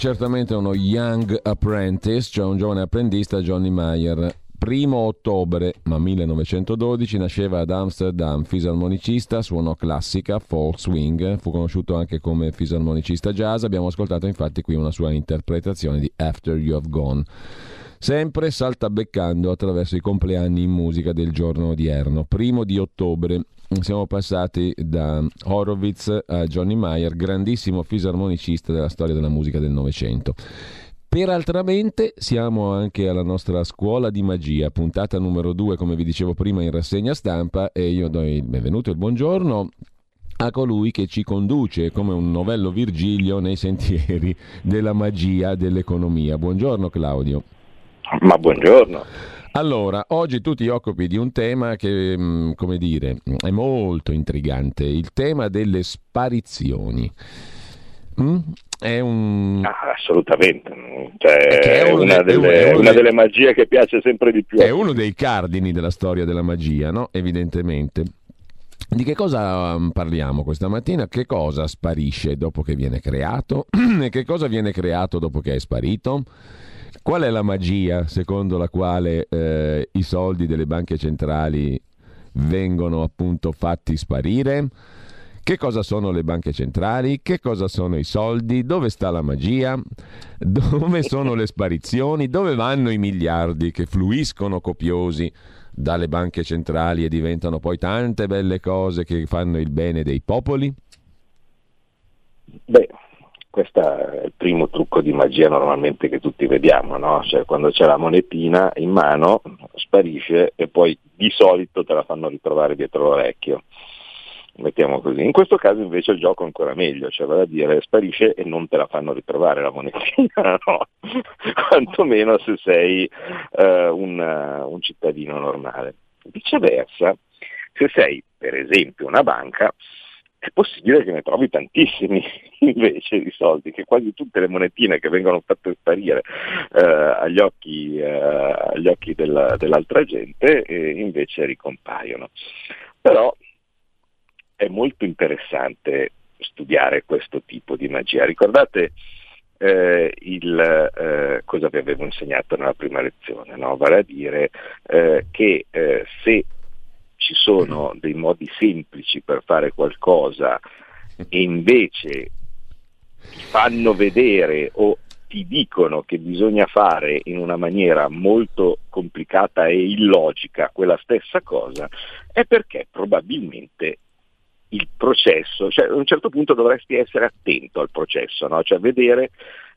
Certamente uno young apprentice, cioè un giovane apprendista, Johnny Meyer. Primo ottobre, ma 1912, nasceva ad Amsterdam, fisarmonicista, suonò classica, folk swing, fu conosciuto anche come fisarmonicista jazz, abbiamo ascoltato infatti qui una sua interpretazione di After You Have Gone sempre saltabeccando attraverso i compleanni in musica del giorno odierno. Primo di ottobre siamo passati da Horowitz a Johnny Meyer, grandissimo fisarmonicista della storia della musica del Novecento. Peraltramente siamo anche alla nostra scuola di magia, puntata numero 2, come vi dicevo prima in rassegna stampa, e io do il benvenuto e il buongiorno a colui che ci conduce come un novello Virgilio nei sentieri della magia dell'economia. Buongiorno Claudio. Ma buongiorno. Allora, oggi tu ti occupi di un tema che, mm, come dire, è molto intrigante, il tema delle sparizioni. Mm? È un... Ah, assolutamente, cioè, è, una, dei, delle, è una delle magie che piace sempre di più. È uno dei cardini della storia della magia, no? Evidentemente. Di che cosa mm, parliamo questa mattina? Che cosa sparisce dopo che viene creato? e che cosa viene creato dopo che è sparito? Qual è la magia secondo la quale eh, i soldi delle banche centrali vengono appunto fatti sparire? Che cosa sono le banche centrali? Che cosa sono i soldi? Dove sta la magia? Dove sono le sparizioni? Dove vanno i miliardi che fluiscono copiosi dalle banche centrali e diventano poi tante belle cose che fanno il bene dei popoli? Beh, questo è il primo trucco di magia normalmente che tutti vediamo, no? cioè, quando c'è la monetina in mano sparisce e poi di solito te la fanno ritrovare dietro l'orecchio. Mettiamo così. In questo caso invece il gioco è ancora meglio, cioè vale a dire sparisce e non te la fanno ritrovare la monetina, no? quantomeno se sei uh, un, uh, un cittadino normale. Viceversa, se sei per esempio una banca, è possibile che ne trovi tantissimi invece di soldi, che quasi tutte le monetine che vengono fatte sparire eh, agli occhi, eh, agli occhi della, dell'altra gente eh, invece ricompaiono. Però è molto interessante studiare questo tipo di magia. Ricordate eh, il, eh, cosa vi avevo insegnato nella prima lezione, no? vale a dire eh, che eh, se ci sono dei modi semplici per fare qualcosa e invece ti fanno vedere o ti dicono che bisogna fare in una maniera molto complicata e illogica quella stessa cosa, è perché probabilmente il processo, cioè a un certo punto dovresti essere attento al processo, no? cioè vedere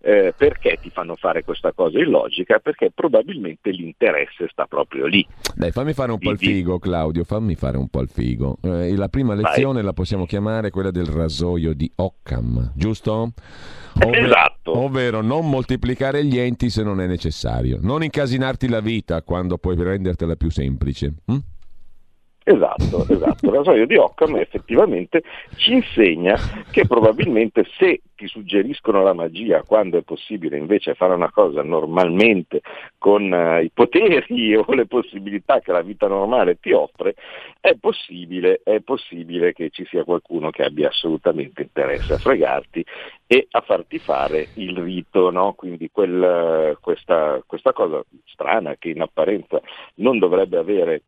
eh, perché ti fanno fare questa cosa illogica, perché probabilmente l'interesse sta proprio lì. Dai, fammi fare un po' il figo, Claudio, fammi fare un po' il figo. Eh, la prima lezione Vai. la possiamo chiamare quella del rasoio di Occam, giusto? Ovvero, esatto. Ovvero non moltiplicare gli enti se non è necessario, non incasinarti la vita quando puoi rendertela più semplice. Hm? Esatto, esatto. Rasoio di Occam effettivamente ci insegna che probabilmente se ti suggeriscono la magia quando è possibile invece fare una cosa normalmente con uh, i poteri o le possibilità che la vita normale ti offre, è possibile, è possibile che ci sia qualcuno che abbia assolutamente interesse a fregarti e a farti fare il rito, no? quindi quel, questa, questa cosa strana che in apparenza non dovrebbe avere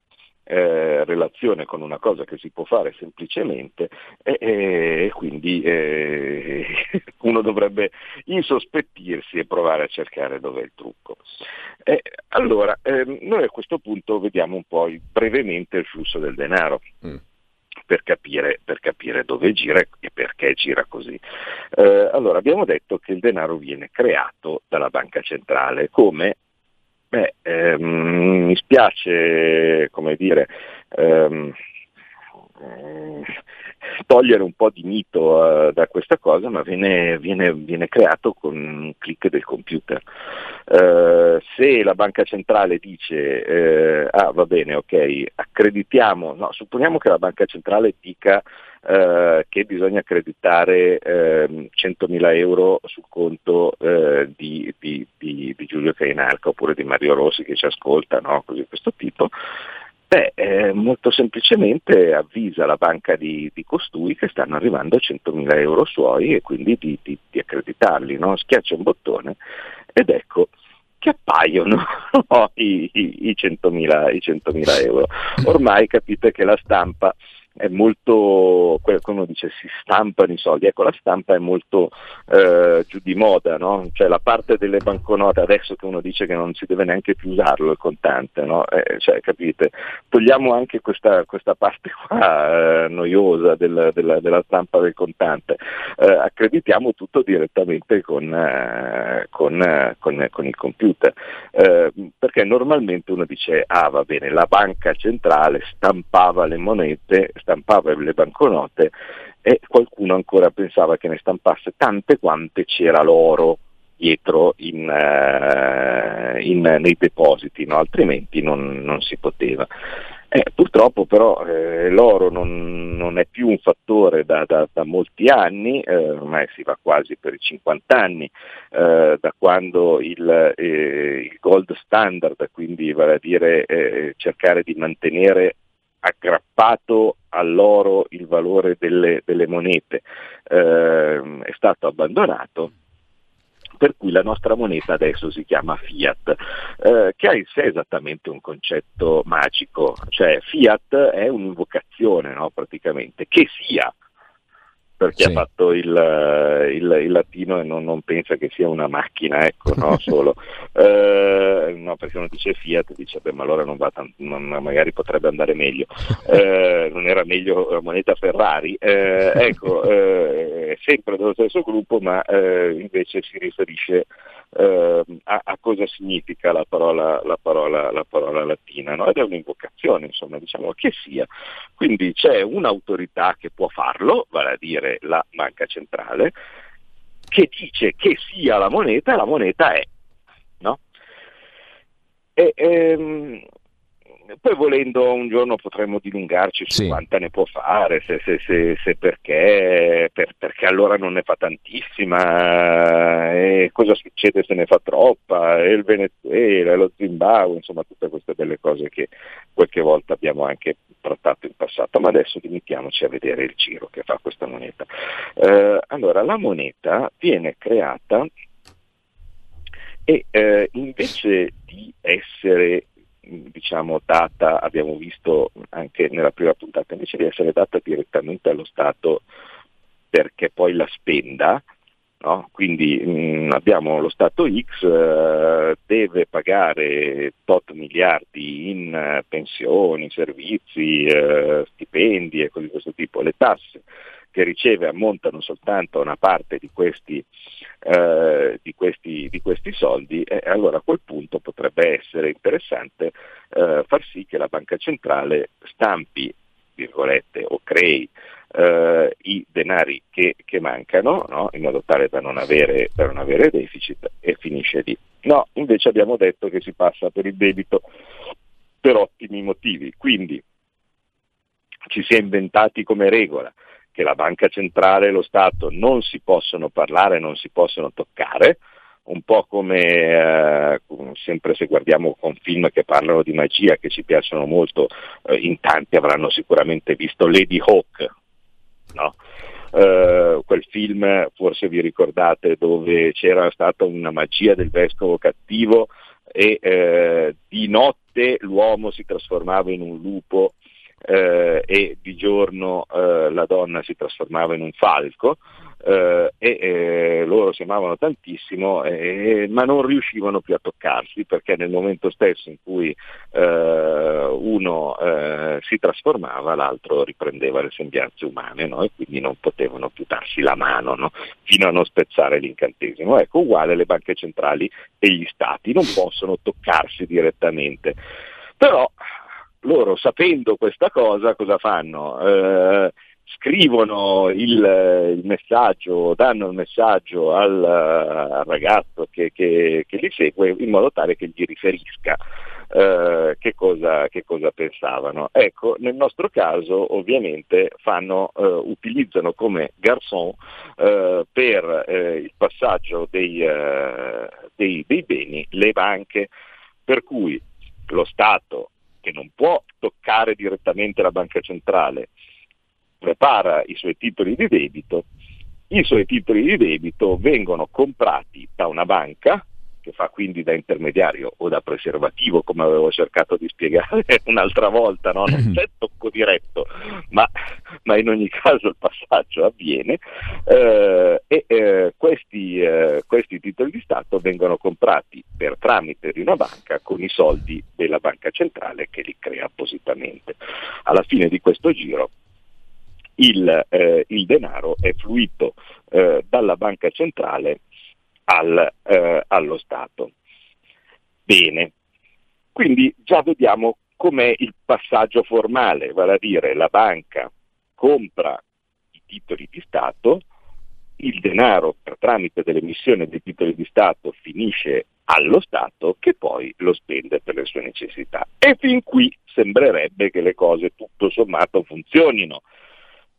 eh, relazione con una cosa che si può fare semplicemente e, e quindi eh, uno dovrebbe insospettirsi e provare a cercare dov'è il trucco. Eh, allora, ehm, noi a questo punto vediamo un po' brevemente il flusso del denaro. Mm. Per capire, per capire, dove gira e perché gira così. Eh, allora, abbiamo detto che il denaro viene creato dalla banca centrale come Beh, ehm, mi spiace, come dire, ehm, togliere un po' di mito uh, da questa cosa, ma viene, viene, viene, creato con un clic del computer. Eh, se la banca centrale dice eh, ah va bene ok accreditiamo, no, supponiamo che la banca centrale dica eh, che bisogna accreditare eh, 100.000 euro sul conto eh, di, di, di, di, Giulio Cainarca oppure di Mario Rossi che ci ascolta, no? così di questo tipo, Beh, eh, molto semplicemente avvisa la banca di, di, costui che stanno arrivando 100.000 euro suoi e quindi di, di, di accreditarli, no? schiaccia un bottone ed ecco che appaiono no, i, i, i, 100.000, i 100.000 euro. Ormai capite che la stampa è molto, qualcuno dice si stampano i soldi, ecco la stampa è molto eh, giù di moda, no? cioè la parte delle banconote adesso che uno dice che non si deve neanche più usarlo il contante, no? eh, cioè, capite? togliamo anche questa, questa parte qua eh, noiosa del, della, della, stampa del contante, eh, accreditiamo tutto direttamente con, eh, con, con, con il computer, eh, perché normalmente uno dice ah va bene, la banca centrale stampava le monete, stampava le banconote e qualcuno ancora pensava che ne stampasse tante quante c'era l'oro dietro in, uh, in, nei depositi, no? altrimenti non, non, si poteva. Eh, purtroppo però eh, l'oro non, non, è più un fattore da, da, da molti anni, eh, ormai si va quasi per i 50 anni, eh, da quando il, eh, il, gold standard, quindi vale a dire cercare di mantenere aggrappato all'oro il valore delle, delle monete. Eh, è stato abbandonato per cui la nostra moneta adesso si chiama Fiat, eh, che ha in sé esattamente un concetto magico, cioè Fiat è un'invocazione no, praticamente, che sia perché sì. ha fatto il, il, il latino e non, non, pensa che sia una macchina, ecco, no, solo. Eh, no, perché uno dice Fiat, dice, beh, ma allora non va tanto, non, magari potrebbe andare meglio. Eh, non era meglio la moneta Ferrari? Eh, ecco, eh, è sempre dello stesso gruppo, ma eh, invece si riferisce eh, a, a, cosa significa la parola, la parola, la parola latina, no? ed è un'invocazione, insomma, diciamo che sia. Quindi c'è un'autorità che può farlo, vale a dire la banca centrale, che dice che sia la moneta la moneta è. No? E, ehm, poi volendo un giorno potremmo dilungarci su sì. quanta ne può fare, se, se, se, se perché, per, perché, allora non ne fa tantissima, e cosa succede se ne fa troppa, e il Venezuela, e lo Zimbabwe, insomma tutte queste belle cose che qualche volta abbiamo anche trattato in passato, ma adesso limitiamoci a vedere il giro che fa questa moneta. Eh, allora, la moneta viene creata e eh, invece di essere diciamo, data, abbiamo visto anche nella prima puntata, invece di essere data direttamente allo Stato perché poi la spenda, no? quindi mh, mm, abbiamo lo Stato X, eh, deve pagare tot miliardi in eh, pensioni, servizi, eh, stipendi e cose di questo tipo, le tasse che riceve ammontano soltanto una parte di questi, eh, di questi, di questi soldi, e allora a quel punto potrebbe essere interessante eh, far sì che la banca centrale stampi virgolette, o crei eh, i denari che, che mancano no? in modo tale da non, avere, da non avere deficit e finisce lì. No, invece abbiamo detto che si passa per il debito per ottimi motivi, quindi ci si è inventati come regola che la banca centrale e lo Stato non si possono parlare, non si possono toccare, un po' come eh, sempre se guardiamo con film che parlano di magia che ci piacciono molto, eh, in tanti avranno sicuramente visto Lady Hawk, no? Uh, quel film, forse vi ricordate, dove c'era stata una magia del vescovo cattivo e uh, di notte l'uomo si trasformava in un lupo eh, e di giorno eh, la donna si trasformava in un falco eh, e eh, loro si amavano tantissimo eh, ma non riuscivano più a toccarsi perché nel momento stesso in cui eh, uno si trasformava l'altro riprendeva le sembianze umane no? e quindi non potevano più darsi la mano no? fino a non spezzare l'incantesimo. Ecco, uguale le banche centrali e gli stati non possono toccarsi direttamente. Però loro sapendo questa cosa cosa fanno? Eh, scrivono il, il, messaggio, danno il messaggio al, al ragazzo che, che, che, li segue in modo tale che gli riferisca eh, che, cosa, che, cosa, pensavano. Ecco, nel nostro caso ovviamente fanno, eh, utilizzano come garçon eh, per eh, il passaggio dei, eh, dei, dei beni le banche, per cui lo Stato che non può toccare direttamente la banca centrale, prepara i suoi titoli di debito, i suoi titoli di debito vengono comprati da una banca che fa quindi da intermediario o da preservativo, come avevo cercato di spiegare un'altra volta, no? non c'è tocco diretto, ma, ma, in ogni caso il passaggio avviene eh, e eh, questi, eh, questi titoli di Stato vengono comprati per tramite di una banca con i soldi della banca centrale che li crea appositamente. Alla fine di questo giro il, eh, il denaro è fluito eh, dalla banca centrale al, eh, allo Stato. Bene, quindi già vediamo com'è il passaggio formale, vale a dire la banca compra i titoli di Stato, il denaro per tramite dell'emissione dei titoli di Stato finisce allo Stato che poi lo spende per le sue necessità. E fin qui sembrerebbe che le cose tutto sommato funzionino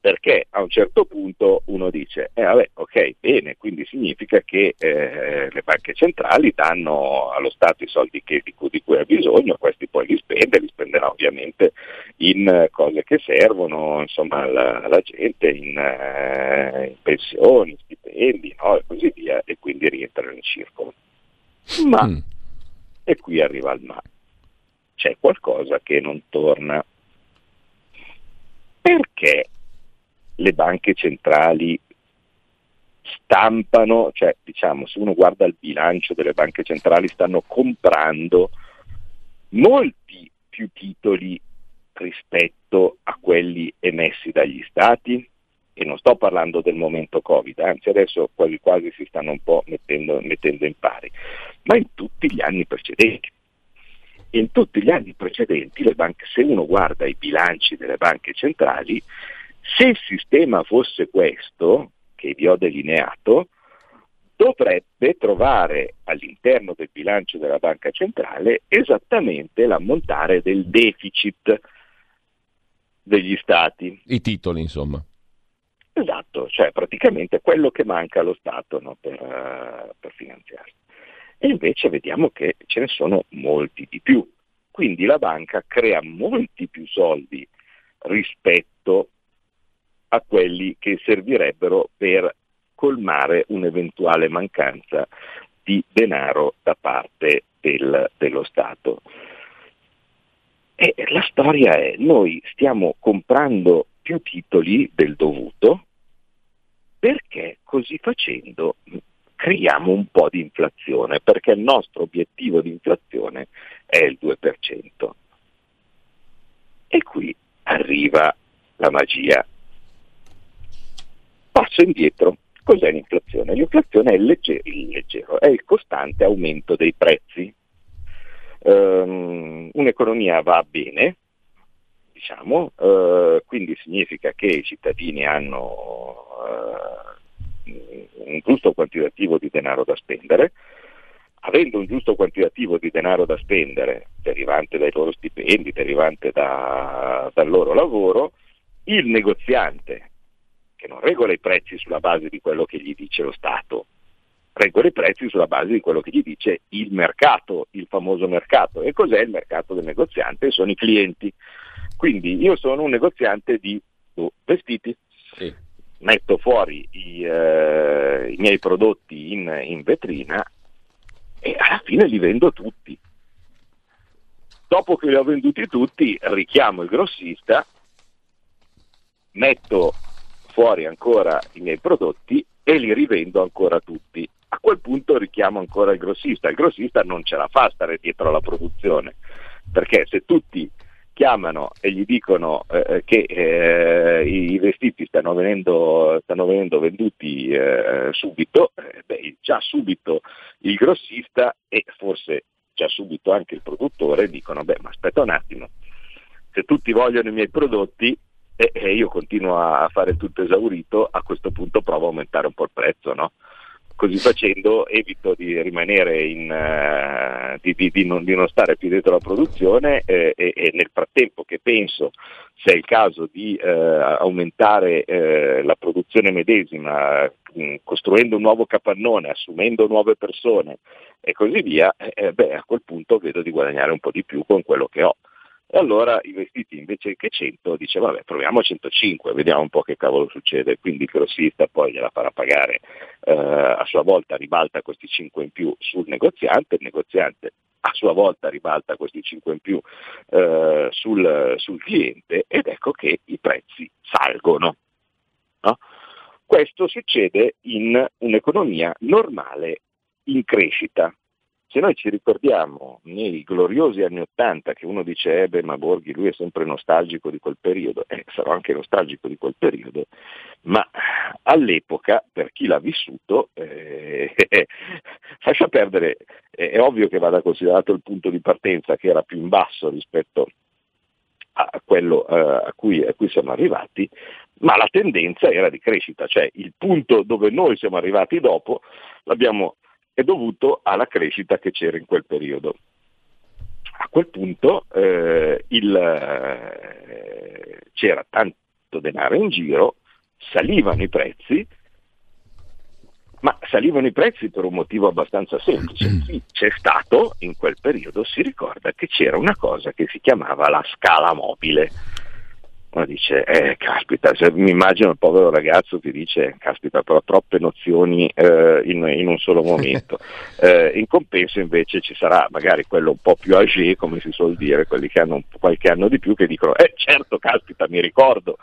perché a un certo punto uno dice, eh vabbè, ok, bene, quindi significa che eh, le banche centrali danno allo Stato i soldi che, di, cui, di, cui, ha bisogno, questi poi li spende, li spenderà ovviamente in cose che servono insomma, alla, alla gente, in, eh, in, pensioni, stipendi no? e così via, e quindi rientra nel circolo. Ma, mm. e qui arriva il ma, c'è qualcosa che non torna. Perché le banche centrali stampano, cioè diciamo se uno guarda il bilancio delle banche centrali stanno comprando molti più titoli rispetto a quelli emessi dagli stati e non sto parlando del momento Covid, anzi adesso quasi quasi si stanno un po' mettendo, mettendo in pari, ma in tutti gli anni precedenti. In tutti gli anni precedenti banche, se uno guarda i bilanci delle banche centrali, se il sistema fosse questo, che vi ho delineato, dovrebbe trovare all'interno del bilancio della banca centrale esattamente l'ammontare del deficit degli stati. I titoli, insomma. Esatto, cioè praticamente quello che manca allo Stato no, per, uh, per finanziarsi. E invece vediamo che ce ne sono molti di più. Quindi la banca crea molti più soldi rispetto a quelli che servirebbero per colmare un'eventuale mancanza di denaro da parte del, dello Stato. E la storia è, noi stiamo comprando più titoli del dovuto perché così facendo creiamo un po' di inflazione, perché il nostro obiettivo di inflazione è il 2%. E qui arriva la magia Passo indietro. Cos'è l'inflazione? L'inflazione è il leggero, il leggero è il costante aumento dei prezzi. Um, un'economia va bene, diciamo, uh, quindi significa che i cittadini hanno uh, un giusto quantitativo di denaro da spendere, avendo un giusto quantitativo di denaro da spendere derivante dai loro stipendi, derivante da, dal loro lavoro, il negoziante che non regola i prezzi sulla base di quello che gli dice lo Stato, regola i prezzi sulla base di quello che gli dice il mercato, il famoso mercato. E cos'è il mercato del negoziante? Sono i clienti. Quindi io sono un negoziante di oh, vestiti, sì. metto fuori i, eh, i miei prodotti in, in vetrina e alla fine li vendo tutti. Dopo che li ho venduti tutti, richiamo il grossista, metto fuori ancora i miei prodotti e li rivendo ancora tutti. A quel punto richiamo ancora il grossista. Il grossista non ce la fa stare dietro alla produzione, perché se tutti chiamano e gli dicono eh, eh che eh, i vestiti stanno venendo, stanno venendo venduti eh, subito, eh, beh, già subito il grossista e forse già subito anche il produttore dicono, beh ma aspetta un attimo, se tutti vogliono i miei prodotti e, e, io continuo a fare tutto esaurito, a questo punto provo a aumentare un po' il prezzo, no? Così facendo evito di rimanere in, uh, di, di, non, di, non, stare più dietro la produzione eh, e, e, nel frattempo che penso se è il caso di uh, aumentare uh, la produzione medesima mh, costruendo un nuovo capannone, assumendo nuove persone e così via, eh, beh, a quel punto vedo di guadagnare un po' di più con quello che ho. E allora i vestiti invece che 100 dice vabbè proviamo 105, vediamo un po' che cavolo succede, quindi il grossista poi gliela farà pagare eh, a sua volta, ribalta questi 5 in più sul negoziante, il negoziante a sua volta ribalta questi 5 in più eh, sul, sul, cliente ed ecco che i prezzi salgono. No? Questo succede in un'economia normale in crescita. Se noi ci ricordiamo nei gloriosi anni Ottanta che uno dice eh beh ma Borghi lui è sempre nostalgico di quel periodo, eh, sarò anche nostalgico di quel periodo, ma all'epoca per chi l'ha vissuto eh, lascia perdere, è ovvio che vada considerato il punto di partenza che era più in basso rispetto a quello eh, a, cui, a cui siamo arrivati, ma la tendenza era di crescita, cioè il punto dove noi siamo arrivati dopo l'abbiamo è dovuto alla crescita che c'era in quel periodo. A quel punto eh, il, eh, c'era tanto denaro in giro, salivano i prezzi, ma salivano i prezzi per un motivo abbastanza semplice. Chi c'è stato in quel periodo si ricorda che c'era una cosa che si chiamava la scala mobile uno dice, eh, caspita, cioè, mi immagino il povero ragazzo che dice, caspita, però troppe nozioni eh, in, in, un solo momento. Eh, in compenso invece ci sarà magari quello un po' più âgé, come si suol dire, quelli che hanno qualche anno di più, che dicono, eh certo, caspita, mi ricordo,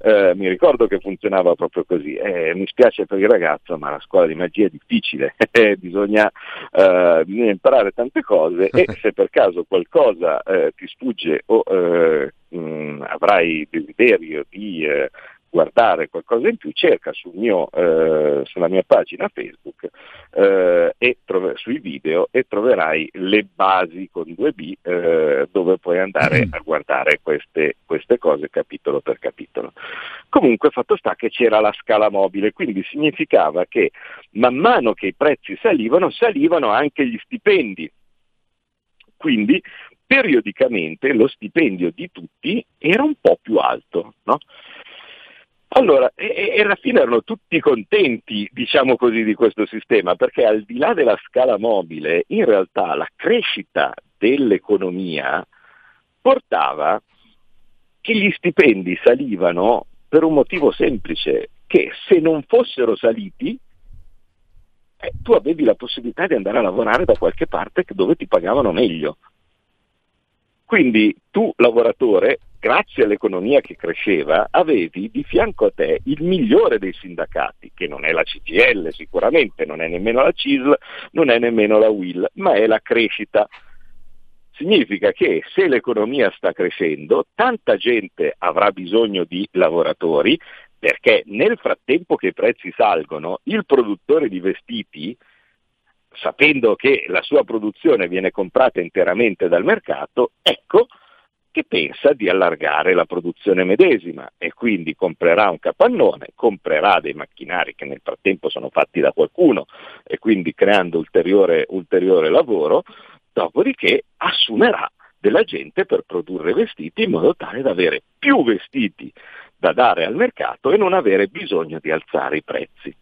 eh, mi ricordo che funzionava proprio così. Eh, mi spiace per il ragazzo, ma la scuola di magia è difficile, eh, bisogna, bisogna, imparare tante cose e se per caso qualcosa ti sfugge o mh, mm, avrai desiderio di eh, guardare qualcosa in più, cerca sul mio, eh, sulla mia pagina Facebook eh, e trov- sui video e troverai le basi con 2B eh, dove puoi andare a guardare queste, queste, cose capitolo per capitolo. Comunque fatto sta che c'era la scala mobile, quindi significava che man mano che i prezzi salivano, salivano anche gli stipendi. Quindi periodicamente lo stipendio di tutti era un po' più alto. No? Allora, e, e, alla fine erano tutti contenti, diciamo così, di questo sistema, perché al di là della scala mobile, in realtà la crescita dell'economia portava che gli stipendi salivano per un motivo semplice, che se non fossero saliti, eh, tu avevi la possibilità di andare a lavorare da qualche parte dove ti pagavano meglio. Quindi tu lavoratore, grazie all'economia che cresceva, avevi di fianco a te il migliore dei sindacati, che non è la CGL sicuramente, non è nemmeno la CISL, non è nemmeno la WIL, ma è la crescita. Significa che se l'economia sta crescendo, tanta gente avrà bisogno di lavoratori, perché nel frattempo che i prezzi salgono, il produttore di vestiti sapendo che la sua produzione viene comprata interamente dal mercato, ecco che pensa di allargare la produzione medesima e quindi comprerà un capannone, comprerà dei macchinari che nel frattempo sono fatti da qualcuno e quindi creando ulteriore, ulteriore lavoro, dopodiché assumerà della gente per produrre vestiti in modo tale da avere più vestiti da dare al mercato e non avere bisogno di alzare i prezzi.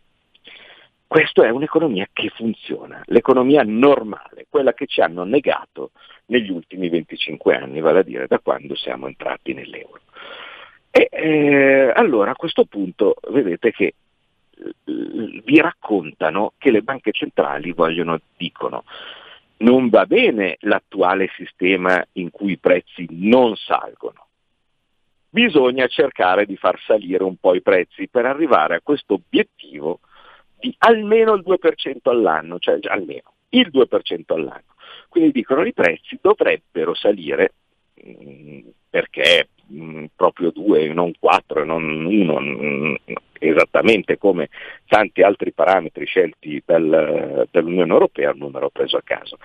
Questa è un'economia che funziona, l'economia normale, quella che ci hanno negato negli ultimi 25 anni, vale a dire da quando siamo entrati nell'euro. E eh, allora a questo punto vedete che vi raccontano che le banche centrali vogliono, dicono, non va bene l'attuale sistema in cui i prezzi non salgono. Bisogna cercare di far salire un po' i prezzi per arrivare a questo obiettivo di almeno il 2% all'anno, cioè almeno il 2% all'anno. Quindi dicono i prezzi dovrebbero salire, mm, perché mh, proprio due, non quattro, non uno, mh, esattamente come tanti altri parametri scelti dal, dall'Unione Europea, un numero preso a caso.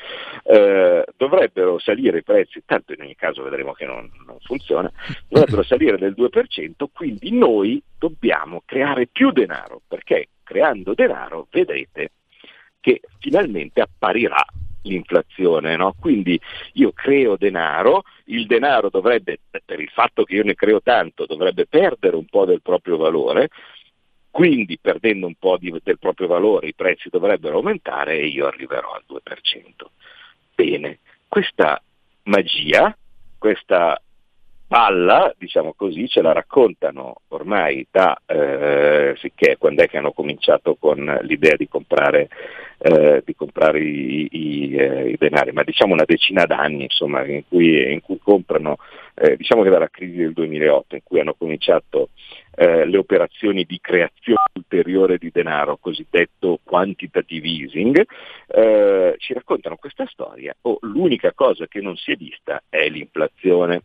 Eh, dovrebbero salire i prezzi, tanto in ogni caso vedremo che non, non funziona, dovrebbero salire del 2%, quindi noi dobbiamo creare più denaro, perché creando denaro vedrete che finalmente apparirà l'inflazione. No? Quindi io creo denaro, il denaro dovrebbe, per il fatto che io ne creo tanto, dovrebbe perdere un po' del proprio valore, quindi perdendo un po' di, del proprio valore i prezzi dovrebbero aumentare e io arriverò al 2%. Bene, questa magia, questa palla, diciamo così, ce la raccontano ormai da eh, sicché quando è che hanno cominciato con l'idea di comprare, eh, di comprare i, i, eh, i, denari, ma diciamo una decina d'anni insomma, in, cui, in cui comprano, eh, diciamo che dalla crisi del 2008 in cui hanno cominciato eh, le operazioni di creazione ulteriore di denaro, cosiddetto quantitative easing, eh, ci raccontano questa storia. Oh, l'unica cosa che non si è vista è l'inflazione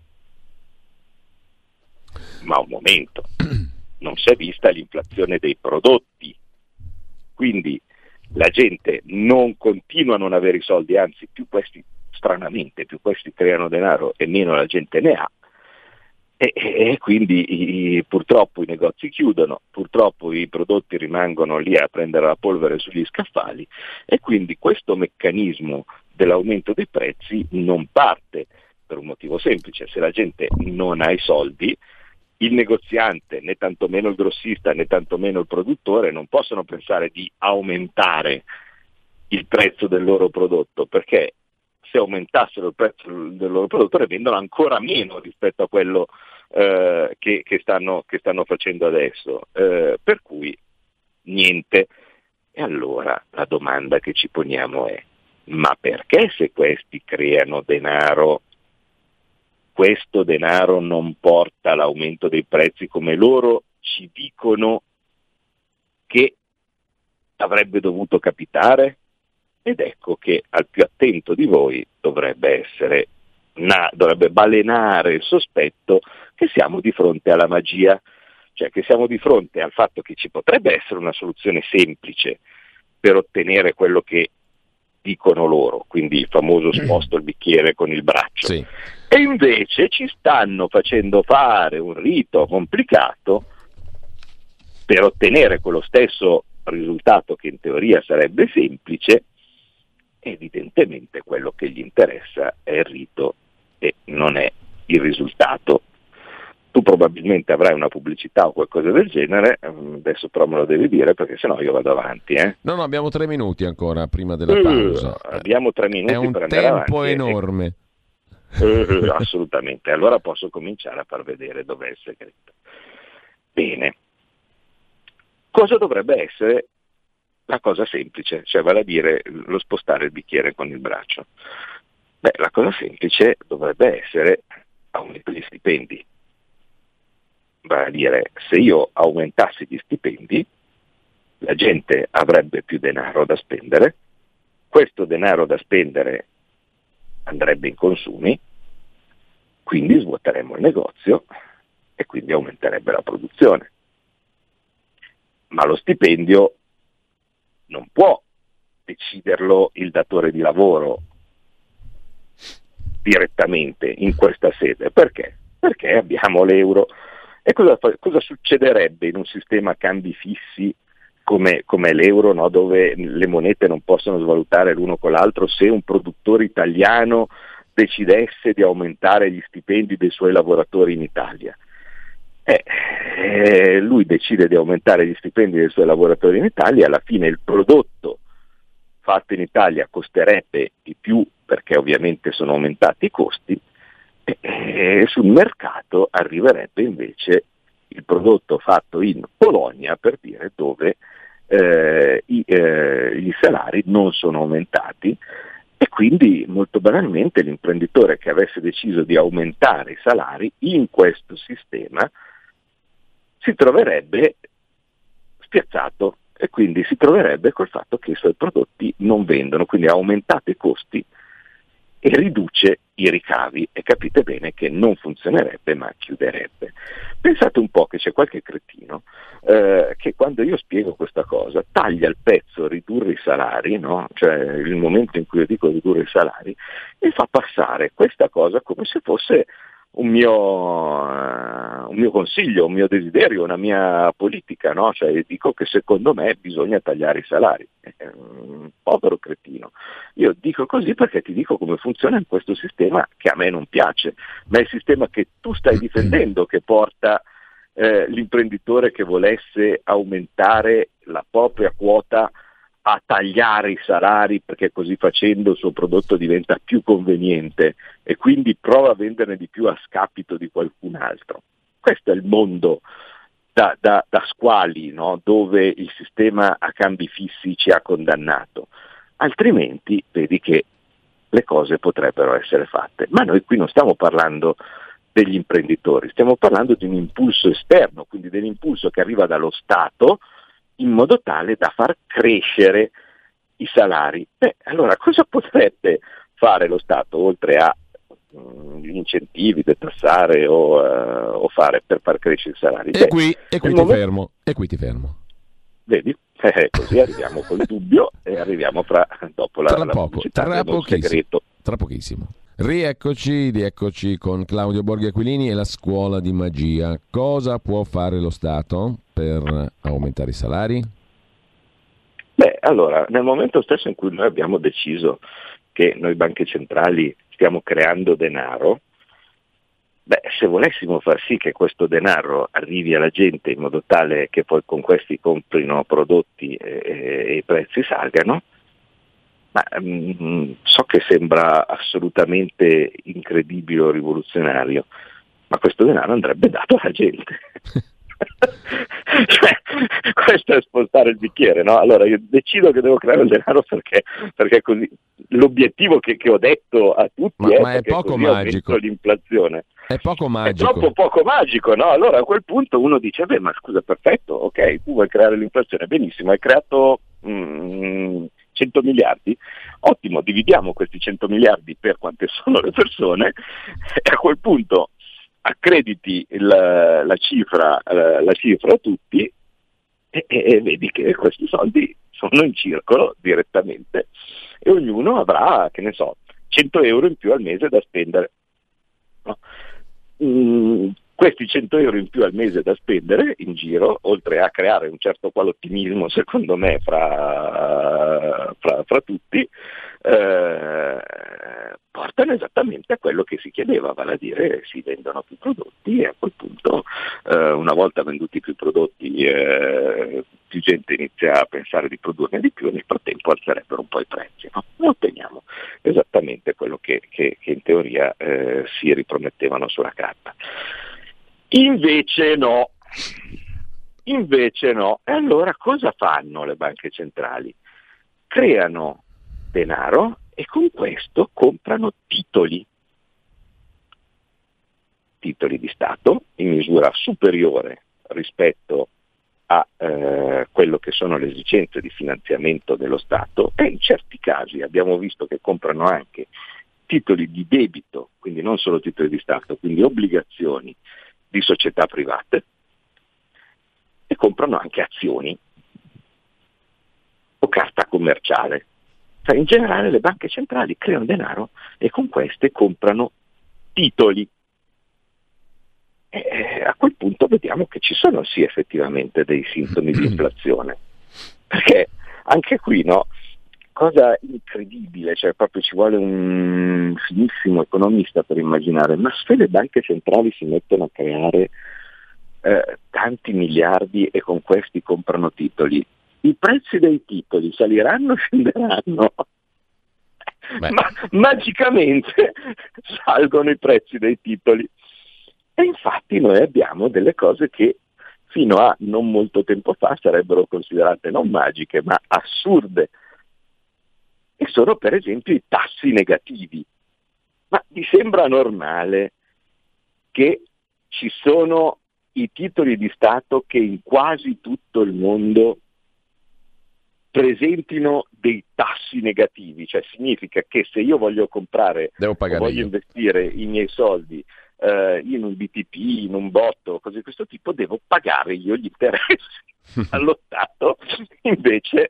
ma un momento, non si è vista l'inflazione dei prodotti. Quindi la gente non continua a non avere i soldi, anzi più questi, stranamente, più questi creano denaro e meno la gente ne ha. E, e quindi i, purtroppo i negozi chiudono, purtroppo i prodotti rimangono lì a prendere la polvere sugli scaffali e quindi questo meccanismo dell'aumento dei prezzi non parte per un motivo semplice, se la gente non ha i soldi il negoziante, né tantomeno il grossista, né tantomeno il produttore non possono pensare di aumentare il prezzo del loro prodotto, perché se aumentassero il prezzo del loro prodotto ne vendono ancora meno rispetto a quello eh, che, che, stanno, che, stanno, facendo adesso. Eh, per cui niente. E allora la domanda che ci poniamo è, ma perché se questi creano denaro questo denaro non porta all'aumento dei prezzi come loro ci dicono che avrebbe dovuto capitare? Ed ecco che al più attento di voi dovrebbe essere, na, dovrebbe balenare il sospetto che siamo di fronte alla magia, cioè che siamo di fronte al fatto che ci potrebbe essere una soluzione semplice per ottenere quello che dicono loro, quindi il famoso sposto il bicchiere con il braccio. Sì. E invece ci stanno facendo fare un rito complicato per ottenere quello stesso risultato che in teoria sarebbe semplice, evidentemente quello che gli interessa è il rito e non è il risultato. Tu probabilmente avrai una pubblicità o qualcosa del genere, mm, adesso però me lo devi dire perché sennò io vado avanti. Eh? No, no, abbiamo tre minuti ancora prima della uh, pausa. Uh, abbiamo tre minuti per andare avanti. È un tempo enorme. Uh, assolutamente, allora posso cominciare a far vedere dov'è il segreto. Bene, cosa dovrebbe essere la cosa semplice, cioè vale a dire lo spostare il bicchiere con il braccio? Beh, la cosa semplice dovrebbe essere aumentare gli stipendi. Vale a dire, se io aumentassi gli stipendi, la gente avrebbe più denaro da spendere, questo denaro da spendere andrebbe in consumi, quindi svuoteremmo il negozio e quindi aumenterebbe la produzione. Ma lo stipendio non può deciderlo il datore di lavoro direttamente in questa sede. Perché? Perché abbiamo l'euro. E cosa, cosa succederebbe in un sistema cambi fissi come, come l'euro, no? dove le monete non possono svalutare l'uno con l'altro, se un produttore italiano decidesse di aumentare gli stipendi dei suoi lavoratori in Italia. Eh, eh, lui decide di aumentare gli stipendi dei suoi lavoratori in Italia, alla fine il prodotto fatto in Italia costerebbe di più perché ovviamente sono aumentati i costi e, e sul mercato arriverebbe invece il prodotto fatto in Polonia per dire dove eh, i, eh, gli salari non sono aumentati. E quindi molto banalmente l'imprenditore che avesse deciso di aumentare i salari in questo sistema si troverebbe spiazzato e quindi si troverebbe col fatto che i suoi prodotti non vendono, quindi ha aumentato i costi e riduce i ricavi e capite bene che non funzionerebbe ma chiuderebbe. Pensate un po' che c'è qualche cretino eh, che quando io spiego questa cosa taglia il pezzo ridurre i salari, no? cioè il momento in cui io dico ridurre i salari, e fa passare questa cosa come se fosse un mio, uh, un mio, consiglio, un mio desiderio, una mia politica, no? cioè, dico che secondo me bisogna tagliare i salari. povero cretino. Io dico così perché ti dico come funziona questo sistema che a me non piace, ma è il sistema che tu stai difendendo che porta eh, l'imprenditore che volesse aumentare la propria quota a tagliare i salari perché così facendo il suo prodotto diventa più conveniente e quindi prova a venderne di più a scapito di qualcun altro. Questo è il mondo da, da, da squali no? dove il sistema a cambi fissi ci ha condannato. Altrimenti vedi che le cose potrebbero essere fatte. Ma noi qui non stiamo parlando degli imprenditori, stiamo parlando di un impulso esterno, quindi dell'impulso che arriva dallo Stato in modo tale da far crescere i salari. Beh, allora cosa potrebbe fare lo Stato oltre a mm, gli incentivi, detassare o, uh, o, fare per far crescere i salari? E Beh, qui, e qui ti momento... fermo, e qui ti fermo. Vedi? Eh, così arriviamo col dubbio e arriviamo fra, dopo la, tra la poco, tra pochissimo, tra pochissimo. Rieccoci, rieccoci con Claudio Borghi Aquilini e la scuola di magia. Cosa può fare lo Stato per aumentare i salari? Beh, allora, nel momento stesso in cui noi abbiamo deciso che noi banche centrali stiamo creando denaro, beh, se volessimo far sì che questo denaro arrivi alla gente in modo tale che poi con questi comprino prodotti e, e i prezzi salgano, ma, mh, mm, so che sembra assolutamente incredibile o rivoluzionario, ma questo denaro andrebbe dato alla gente. cioè, questo è spostare il bicchiere, no? Allora io decido che devo creare il denaro perché, perché così l'obiettivo che, che, ho detto a tutti ma, è, ma è poco magico. l'inflazione. È poco magico. È troppo poco magico, no? Allora a quel punto uno dice, beh ma scusa, perfetto, ok, tu vuoi creare l'inflazione, benissimo, hai creato mm, 100 miliardi, ottimo, dividiamo questi 100 miliardi per quante sono le persone e a quel punto accrediti la, la, cifra, la, cifra, a tutti e, e, vedi che questi soldi sono in circolo direttamente e ognuno avrà, che ne so, 100 euro in più al mese da spendere. No? Mm, questi 100 euro in più al mese da spendere in giro, oltre a creare un certo qual ottimismo secondo me fra, fra, fra tutti, eh, portano esattamente a quello che si chiedeva, vale a dire si vendono più prodotti e a quel punto eh, una volta venduti più prodotti eh, più gente inizia a pensare di produrne di più e nel frattempo alzerebbero un po' i prezzi. No? Otteniamo esattamente quello che, che, che in teoria eh, si ripromettevano sulla carta. Invece no, invece no. E allora cosa fanno le banche centrali? Creano denaro e con questo comprano titoli, titoli di Stato in misura superiore rispetto a eh, quello che sono le esigenze di finanziamento dello Stato e in certi casi abbiamo visto che comprano anche titoli di debito, quindi non solo titoli di Stato, quindi obbligazioni di società private e comprano anche azioni o carta commerciale. Cioè, in generale le banche centrali creano denaro e con queste comprano titoli. E a quel punto vediamo che ci sono sì effettivamente dei sintomi di inflazione. Perché anche qui no, cosa incredibile, cioè proprio ci vuole un finissimo economista per immaginare, ma se le banche centrali si mettono a creare eh, tanti miliardi e con questi comprano titoli, i prezzi dei titoli saliranno o scenderanno? Ma magicamente salgono i prezzi dei titoli. E infatti noi abbiamo delle cose che fino a non molto tempo fa sarebbero considerate non magiche, ma assurde e sono per esempio i tassi negativi. Ma vi sembra normale che ci sono i titoli di Stato che in quasi tutto il mondo presentino dei tassi negativi, cioè significa che se io voglio comprare o voglio io. investire i miei soldi eh, in un BTP, in un botto, cose di questo tipo, devo pagare io gli interessi allo Stato invece,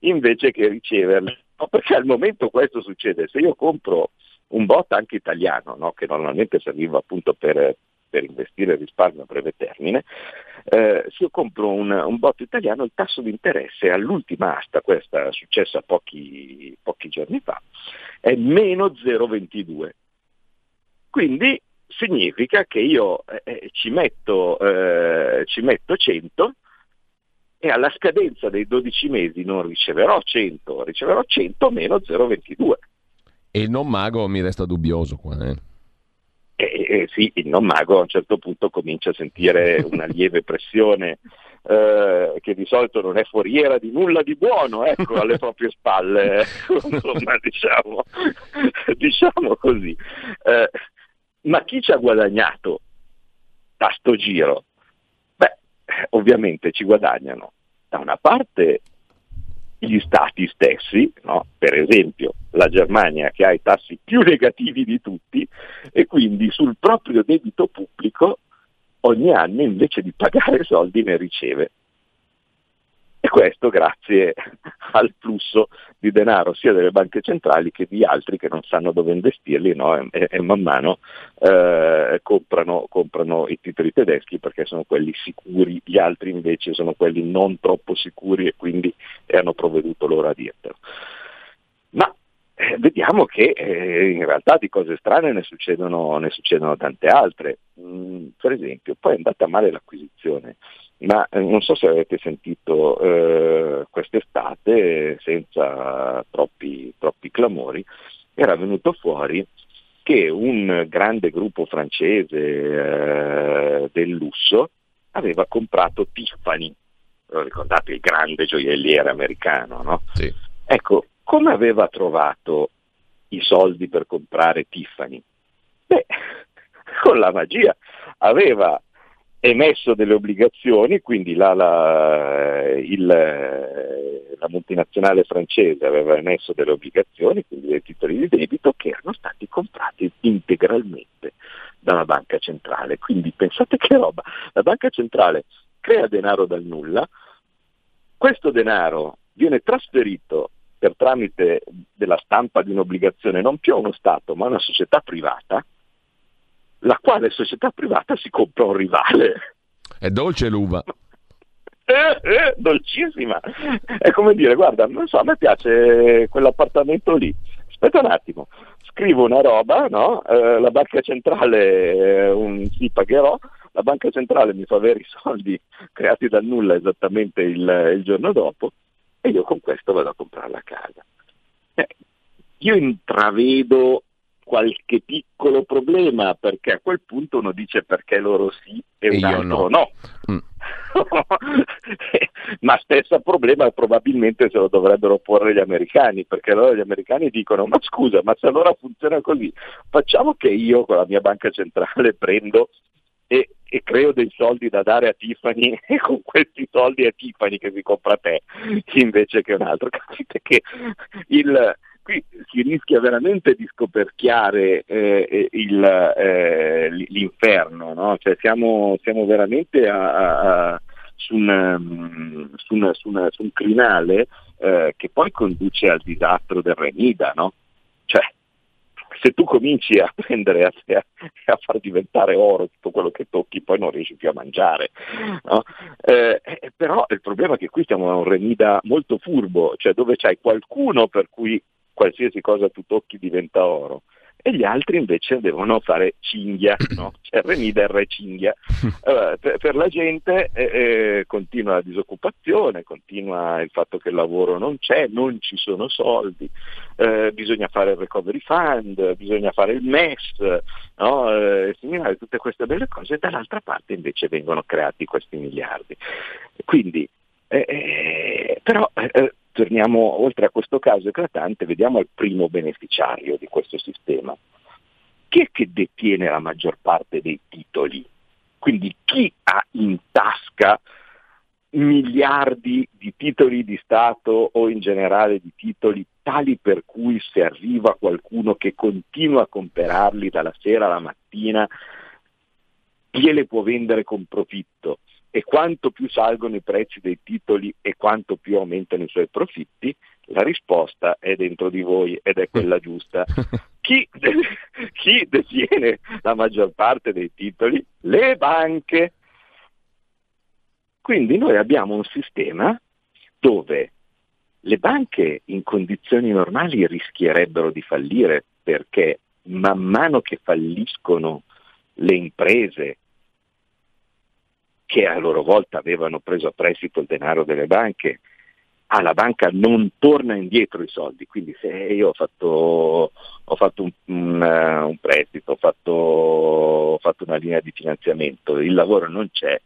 invece che riceverli. No, perché al momento questo succede, se io compro un bot anche italiano, no, che normalmente serviva appunto per, per investire risparmio a breve termine, eh, se io compro un, un, bot italiano il tasso di interesse all'ultima asta, questa è successa pochi, pochi giorni fa, è meno 0,22. Quindi significa che io eh, eh, ci, metto, eh, ci metto 100 e alla scadenza dei 12 mesi non riceverò 100, riceverò 100 meno 0,22. E il non mago mi resta dubbioso qua. Eh. Eh, eh, sì, il non mago a un certo punto comincia a sentire una lieve pressione eh, che di solito non è foriera di nulla di buono ecco, alle proprie spalle, ecco, insomma diciamo, diciamo così. Eh, ma chi ci ha guadagnato da sto giro? Beh, ovviamente ci guadagnano da una parte gli stati stessi, no? per esempio la Germania che ha i tassi più negativi di tutti e quindi sul proprio debito pubblico ogni anno invece di pagare soldi ne riceve. E questo grazie al flusso di denaro sia delle banche centrali che di altri che non sanno dove investirli no? e, e, man mano eh, comprano, comprano, i titoli tedeschi perché sono quelli sicuri, gli altri invece sono quelli non troppo sicuri e quindi hanno provveduto loro a dirtelo. Ma eh, vediamo che eh, in realtà di cose strane ne succedono, ne succedono tante altre. Mm, per esempio, poi è andata male l'acquisizione ma eh, non so se avete sentito eh, quest'estate, senza troppi, troppi clamori, era venuto fuori che un grande gruppo francese eh, del lusso aveva comprato Tiffany, lo ricordate il grande gioielliere americano, no? Sì. Ecco, come aveva trovato i soldi per comprare Tiffany? Beh, con la magia aveva emesso delle obbligazioni, quindi la, la, il, la, multinazionale francese aveva emesso delle obbligazioni, quindi dei titoli di debito che erano stati comprati integralmente dalla banca centrale. Quindi pensate che roba, la banca centrale crea denaro dal nulla, questo denaro viene trasferito per tramite della stampa di un'obbligazione non più a uno Stato ma a una società privata, la quale società privata si compra un rivale. È dolce l'uva. Eh, eh, dolcissima. È come dire, guarda, non so, a me piace quell'appartamento lì. Aspetta un attimo, scrivo una roba, no? eh, la banca centrale, eh, un, sì, pagherò, la banca centrale mi fa avere i soldi creati dal nulla esattamente il, il giorno dopo e io con questo vado a comprare la casa. Eh, io intravedo qualche piccolo problema, perché a quel punto uno dice perché loro sì e, e un altro no. no. Mm. Ma stesso problema probabilmente se lo dovrebbero porre gli americani, perché allora gli americani dicono ma scusa, ma se allora funziona così, facciamo che io con la mia banca centrale prendo e, e, creo dei soldi da dare a Tiffany e con questi soldi è Tiffany che si compra te invece che un altro. Capite che il, qui si rischia veramente di scoperchiare eh, il, eh, l'inferno, no? cioè siamo, siamo, veramente a, a, su, un, mm, su, una, su, una, su, un, crinale eh, che poi conduce al disastro del Remida, no? Cioè, se tu cominci a prendere a, a, far diventare oro tutto quello che tocchi, poi non riesci più a mangiare. No? Eh, eh, però il problema è che qui siamo a un remida molto furbo, cioè dove c'hai qualcuno per cui qualsiasi cosa tu tocchi diventa oro e gli altri invece devono fare cinghia, no? cioè remida e cinghia. Allora, per, per, la gente eh, eh, continua la disoccupazione, continua il fatto che il lavoro non c'è, non ci sono soldi, eh, bisogna fare il recovery fund, bisogna fare il MES, no? eh, seminare tutte queste belle cose e dall'altra parte invece vengono creati questi miliardi. Quindi, eh, eh, però torniamo oltre a questo caso eclatante, vediamo il primo beneficiario di questo sistema. Chi è che detiene la maggior parte dei titoli? Quindi chi ha in tasca miliardi di titoli di Stato o in generale di titoli tali per cui se arriva qualcuno che continua a comprarli dalla sera alla mattina, gliele può vendere con profitto e quanto più salgono i prezzi dei titoli e quanto più aumentano i suoi profitti, la risposta è dentro di voi ed è quella giusta. Chi, chi detiene la maggior parte dei titoli? Le banche. Quindi noi abbiamo un sistema dove le banche in condizioni normali rischierebbero di fallire perché man mano che falliscono le imprese che a loro volta avevano preso a prestito il denaro delle banche, alla banca non torna indietro i soldi. Quindi se io ho fatto, ho fatto un, un, un, prestito, ho fatto, ho fatto una linea di finanziamento, il lavoro non c'è,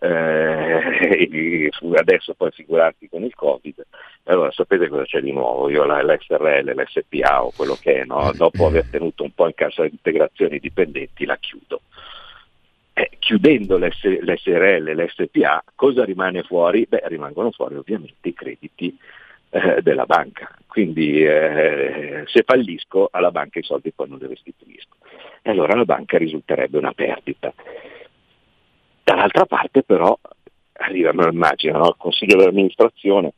eh, adesso poi figurarti con il Covid, allora sapete cosa c'è di nuovo? Io la, l'SRL, l'SPA o quello che è, no? dopo aver tenuto un po' in cassa integrazione i dipendenti la chiudo. Eh, chiudendo l'S, l'SRL e l'SPA cosa rimane fuori? Beh, rimangono fuori ovviamente i crediti eh, della banca, quindi eh, se fallisco alla banca i soldi poi non li restituisco e allora la banca risulterebbe una perdita. Dall'altra parte però arrivano, immagino, no? il consiglio dell'amministrazione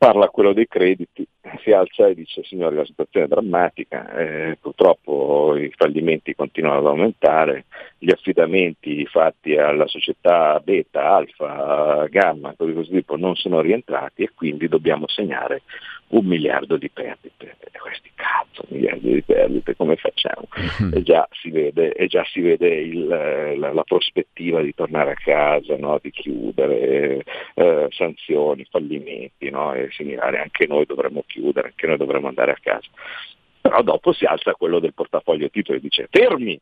parla quello dei crediti, si alza e dice signori la situazione è drammatica, eh, purtroppo i fallimenti continuano ad aumentare, gli affidamenti fatti alla società beta, alfa, gamma, così così tipo non sono rientrati e quindi dobbiamo segnare un miliardo di perdite. E questi cazzo, miliardi di perdite, come facciamo? Mm-hmm. E già si vede, e già si vede il, la, la, prospettiva di tornare a casa, no? di chiudere, eh, sanzioni, fallimenti, no? e segnalare anche noi dovremmo chiudere, anche noi dovremmo andare a casa. Però dopo si alza quello del portafoglio titoli e dice fermi,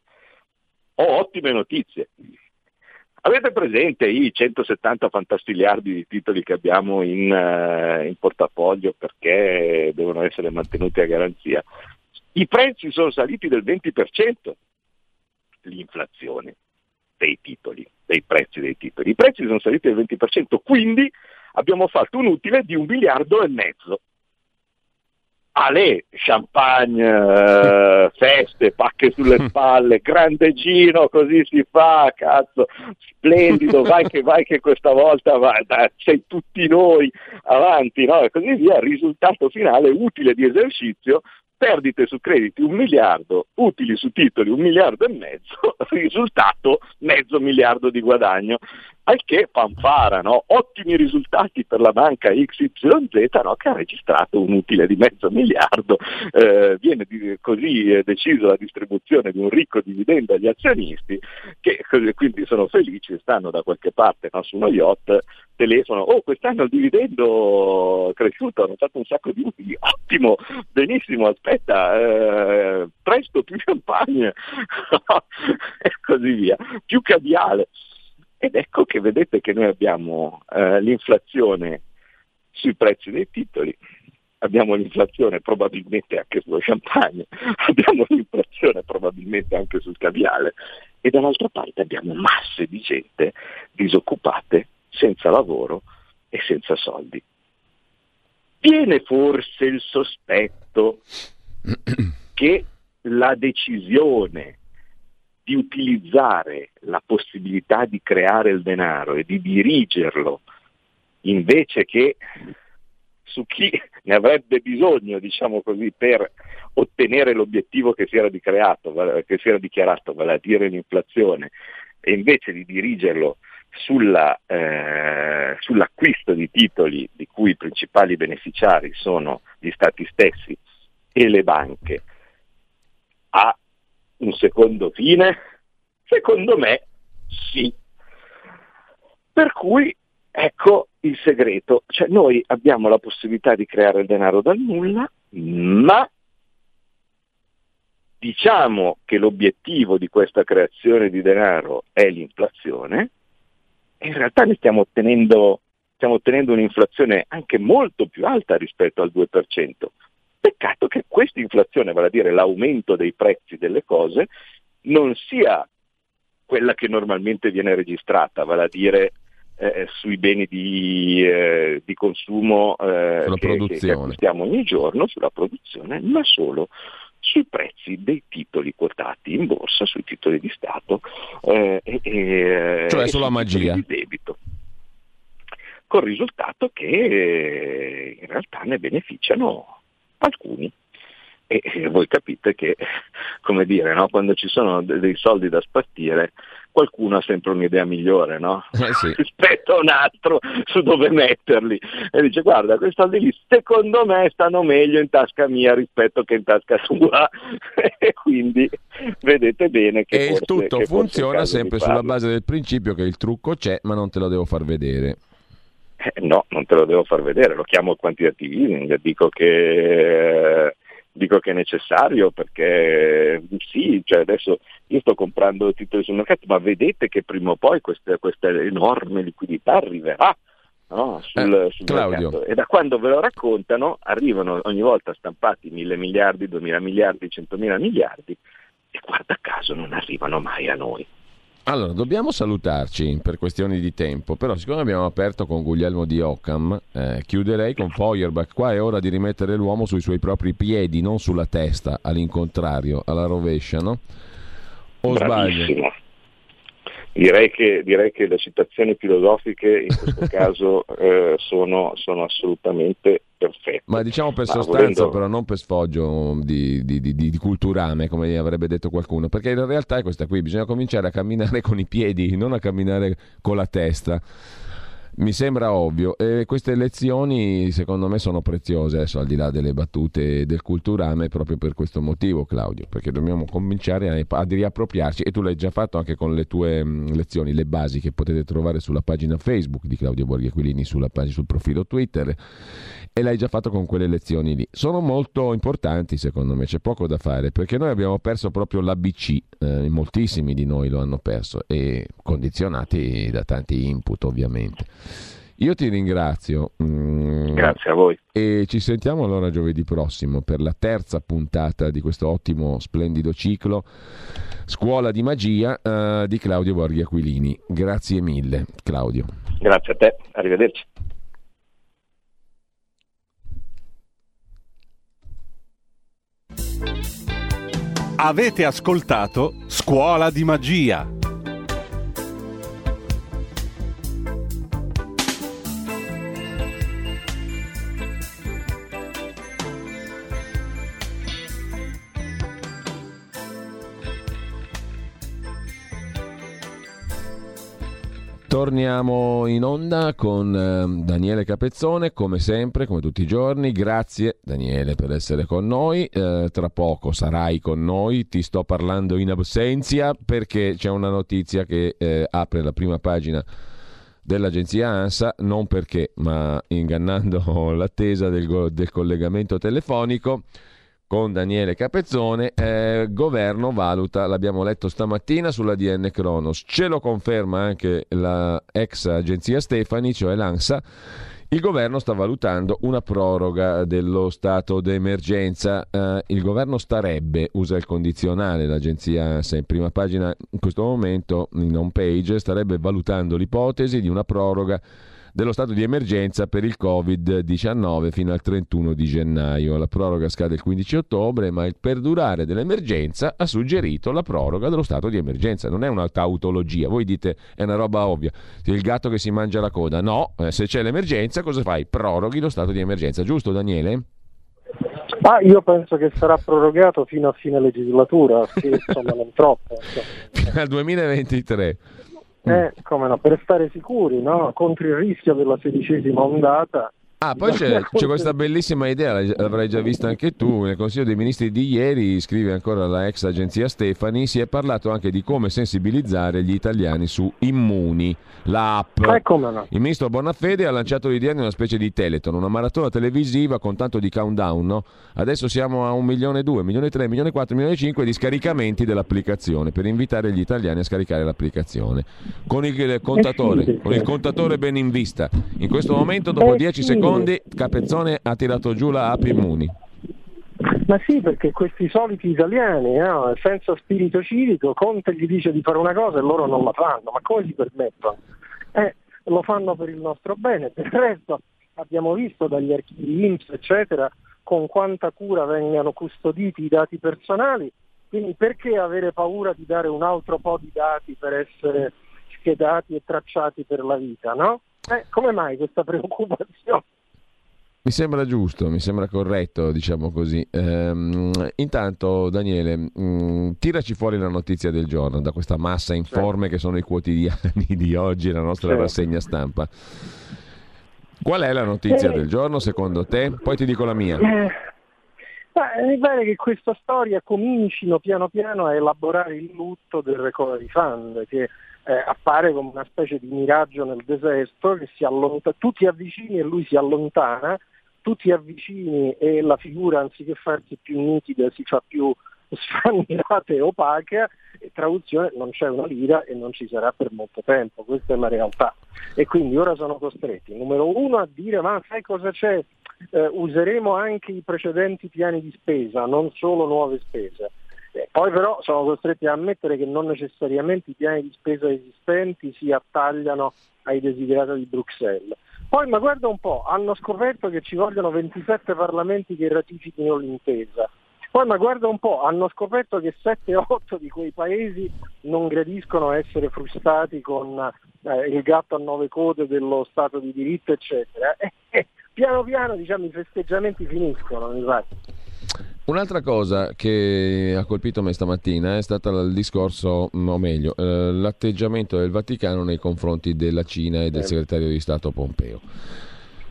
ho ottime notizie. Avete presente i 170 fantastiliardi di titoli che abbiamo in, uh, in, portafoglio perché devono essere mantenuti a garanzia? I prezzi sono saliti del 20%, l'inflazione dei titoli, dei prezzi dei titoli. I prezzi sono saliti del 20%, quindi abbiamo fatto un utile di un miliardo e mezzo. Ale, champagne, eh, feste, pacche sulle spalle, grande gino, così si fa, cazzo, splendido, vai che vai che questa volta vai, dai, sei tutti noi avanti, no? E così via, risultato finale utile di esercizio, perdite su crediti un miliardo, utili su titoli un miliardo e mezzo, risultato mezzo miliardo di guadagno al che fanfara, no? ottimi risultati per la banca XYZ no? che ha registrato un utile di mezzo miliardo, eh, viene di, così eh, deciso la distribuzione di un ricco dividendo agli azionisti che quindi sono felici, stanno da qualche parte no? su uno yacht, telefono, oh quest'anno il dividendo è cresciuto, hanno fatto un sacco di utili, ottimo, benissimo, aspetta, eh, presto più champagne e così via, più caviale. Ed ecco che vedete che noi abbiamo eh, l'inflazione sui prezzi dei titoli, abbiamo l'inflazione probabilmente anche sullo champagne, abbiamo l'inflazione probabilmente anche sul caviale e dall'altra parte abbiamo masse di gente disoccupate, senza lavoro e senza soldi. Viene forse il sospetto che la decisione di utilizzare la possibilità di creare il denaro e di dirigerlo invece che su chi ne avrebbe bisogno, diciamo così, per ottenere l'obiettivo che si era, creato, che si era dichiarato, vale a dire l'inflazione, e invece di dirigerlo sulla, eh, sull'acquisto di titoli di cui i principali beneficiari sono gli stati stessi e le banche, ha un secondo fine? Secondo me sì. Per cui ecco il segreto, cioè noi abbiamo la possibilità di creare denaro dal nulla, ma diciamo che l'obiettivo di questa creazione di denaro è l'inflazione, e in realtà ne stiamo ottenendo, stiamo ottenendo un'inflazione anche molto più alta rispetto al 2%. Peccato che questa inflazione, vale a dire l'aumento dei prezzi delle cose, non sia quella che normalmente viene registrata, vale a dire eh, sui beni di, eh, di consumo eh, che, che, acquistiamo ogni giorno, sulla produzione, ma solo sui prezzi dei titoli quotati in borsa, sui titoli di Stato eh, e, e, cioè e sulla magia di debito. Con il risultato che eh, in realtà ne beneficiano alcuni. E voi capite che, come dire, no? quando ci sono dei soldi da spartire, qualcuno ha sempre un'idea migliore no? eh sì. rispetto a un altro su dove metterli. E dice guarda, questi soldi lì secondo me stanno meglio in tasca mia rispetto che in tasca sua. e quindi vedete bene che... E forse, tutto che funziona sempre sulla base del principio che il trucco c'è ma non te lo devo far vedere. Eh, no, non te lo devo far vedere, lo chiamo quantitative easing, dico che... Eh, dico che è necessario perché sì, cioè adesso io sto comprando titoli sul mercato, ma vedete che prima o poi questa, questa enorme liquidità arriverà. No, sul, eh, sul mercato. E da quando ve lo raccontano arrivano ogni volta stampati mille miliardi, duemila miliardi, centomila miliardi e guarda caso non arrivano mai a noi. Allora, dobbiamo salutarci per questioni di tempo, però siccome abbiamo aperto con Guglielmo di Occam, eh, chiuderei con Feuerbach. Qua è ora di rimettere l'uomo sui suoi propri piedi, non sulla testa, all'incontrario, alla rovescia, no? O Bravissimo. sbaglio? Direi che, direi che, le citazioni filosofiche in questo caso eh, sono, sono, assolutamente perfette. Ma diciamo per Ma sostanza, volendo... però non per sfoggio di, di, di, di, culturame, come avrebbe detto qualcuno, perché la realtà è questa qui, bisogna cominciare a camminare con i piedi, non a camminare con la testa. Mi sembra ovvio e queste lezioni secondo me sono preziose adesso al di là delle battute del culturame proprio per questo motivo Claudio perché dobbiamo cominciare a, a riappropriarci e tu l'hai già fatto anche con le tue mh, lezioni, le basi che potete trovare sulla pagina Facebook di Claudio Borghi Aquilini sulla pagina, sul profilo Twitter e l'hai già fatto con quelle lezioni lì. Sono molto importanti secondo me, c'è poco da fare perché noi abbiamo perso proprio l'ABC, eh, moltissimi di noi lo hanno perso e condizionati da tanti input ovviamente. Io ti ringrazio. Mm, Grazie a voi. E ci sentiamo allora giovedì prossimo per la terza puntata di questo ottimo, splendido ciclo Scuola di Magia uh, di Claudio Borghi Aquilini. Grazie mille, Claudio. Grazie a te, arrivederci. Avete ascoltato Scuola di Magia Torniamo in onda con eh, Daniele Capezzone, come sempre, come tutti i giorni. Grazie Daniele per essere con noi. Eh, tra poco sarai con noi, ti sto parlando in absenza perché c'è una notizia che eh, apre la prima pagina dell'agenzia ANSA, non perché, ma ingannando l'attesa del, del collegamento telefonico con Daniele Capezzone, eh, governo valuta, l'abbiamo letto stamattina sulla DN Kronos, ce lo conferma anche la ex agenzia Stefani, cioè l'ANSA, il governo sta valutando una proroga dello stato d'emergenza. Eh, il governo starebbe, usa il condizionale, l'agenzia ANSA in prima pagina in questo momento, in home page, starebbe valutando l'ipotesi di una proroga dello stato di emergenza per il Covid-19 fino al 31 di gennaio. La proroga scade il 15 ottobre, ma il perdurare dell'emergenza ha suggerito la proroga dello stato di emergenza. Non è una tautologia. Voi dite è una roba ovvia. Il gatto che si mangia la coda. No, eh, se c'è l'emergenza cosa fai? Proroghi lo stato di emergenza. Giusto Daniele? Ah, io penso che sarà prorogato fino a fine legislatura, sì, insomma non troppo. Fino al 2023. Eh, come no, per stare sicuri, no? Contro il rischio della sedicesima ondata Ah, poi c'è, c'è, questa bellissima idea, l'avrai già vista anche tu, nel Consiglio dei Ministri di ieri, scrive ancora la ex agenzia Stefani, si è parlato anche di come sensibilizzare gli italiani su Immuni, l'app. Eh, no. Il ministro Bonafede ha lanciato l'idea di una specie di teleton, una maratona televisiva con tanto di countdown, no? Adesso siamo a un milione e due, un milione e tre, un milione e quattro, un milione e cinque di scaricamenti dell'applicazione per invitare gli italiani a scaricare l'applicazione. Con il contatore, eh con il contatore ben in vista. In questo momento, dopo 10 secondi secondi Capezzone ha tirato giù la app Immuni. Ma sì, perché questi soliti italiani, no? senza spirito civico, Conte gli dice di fare una cosa e loro non la fanno, ma come si permettono? Eh, lo fanno per il nostro bene. Del resto abbiamo visto dagli archivi IMSS, eccetera, con quanta cura vengano custoditi i dati personali, quindi perché avere paura di dare un altro po' di dati per essere schedati e tracciati per la vita, no? Eh, come mai questa preoccupazione? Mi sembra giusto, mi sembra corretto, diciamo così. Ehm, intanto, Daniele, mh, mm, tiraci fuori la notizia del giorno da questa massa informe certo. che sono i quotidiani di oggi, la nostra certo. rassegna stampa. Qual è la notizia eh, del giorno secondo te? Poi ti dico la mia. Eh, mi pare che questa storia comincino piano piano a elaborare il lutto del recovery fund, che eh, appare come una specie di miraggio nel deserto, che si allontana, tu ti avvicini e lui si allontana, tu ti avvicini e la figura anziché farsi più nitida si fa più sfangata e opaca, e traduzione non c'è una lira e non ci sarà per molto tempo, questa è la realtà. E quindi ora sono costretti, numero uno, a dire ma sai cosa c'è? Eh, useremo anche i precedenti piani di spesa, non solo nuove spese. Eh, poi però sono costretti a ammettere che non necessariamente i piani di spesa esistenti si attagliano ai desiderati di Bruxelles. Poi, ma guarda un po', hanno scoperto che ci vogliono 27 parlamenti che ratifichino l'intesa. Poi, ma guarda un po', hanno scoperto che 7-8 di quei paesi non gradiscono essere frustati con eh, il gatto a nove code dello Stato di diritto, eccetera. E, eh, piano piano diciamo, i festeggiamenti finiscono, mi. Un'altra cosa che ha colpito me stamattina è stato il discorso, o meglio, eh, l'atteggiamento del Vaticano nei confronti della Cina e del segretario di Stato Pompeo.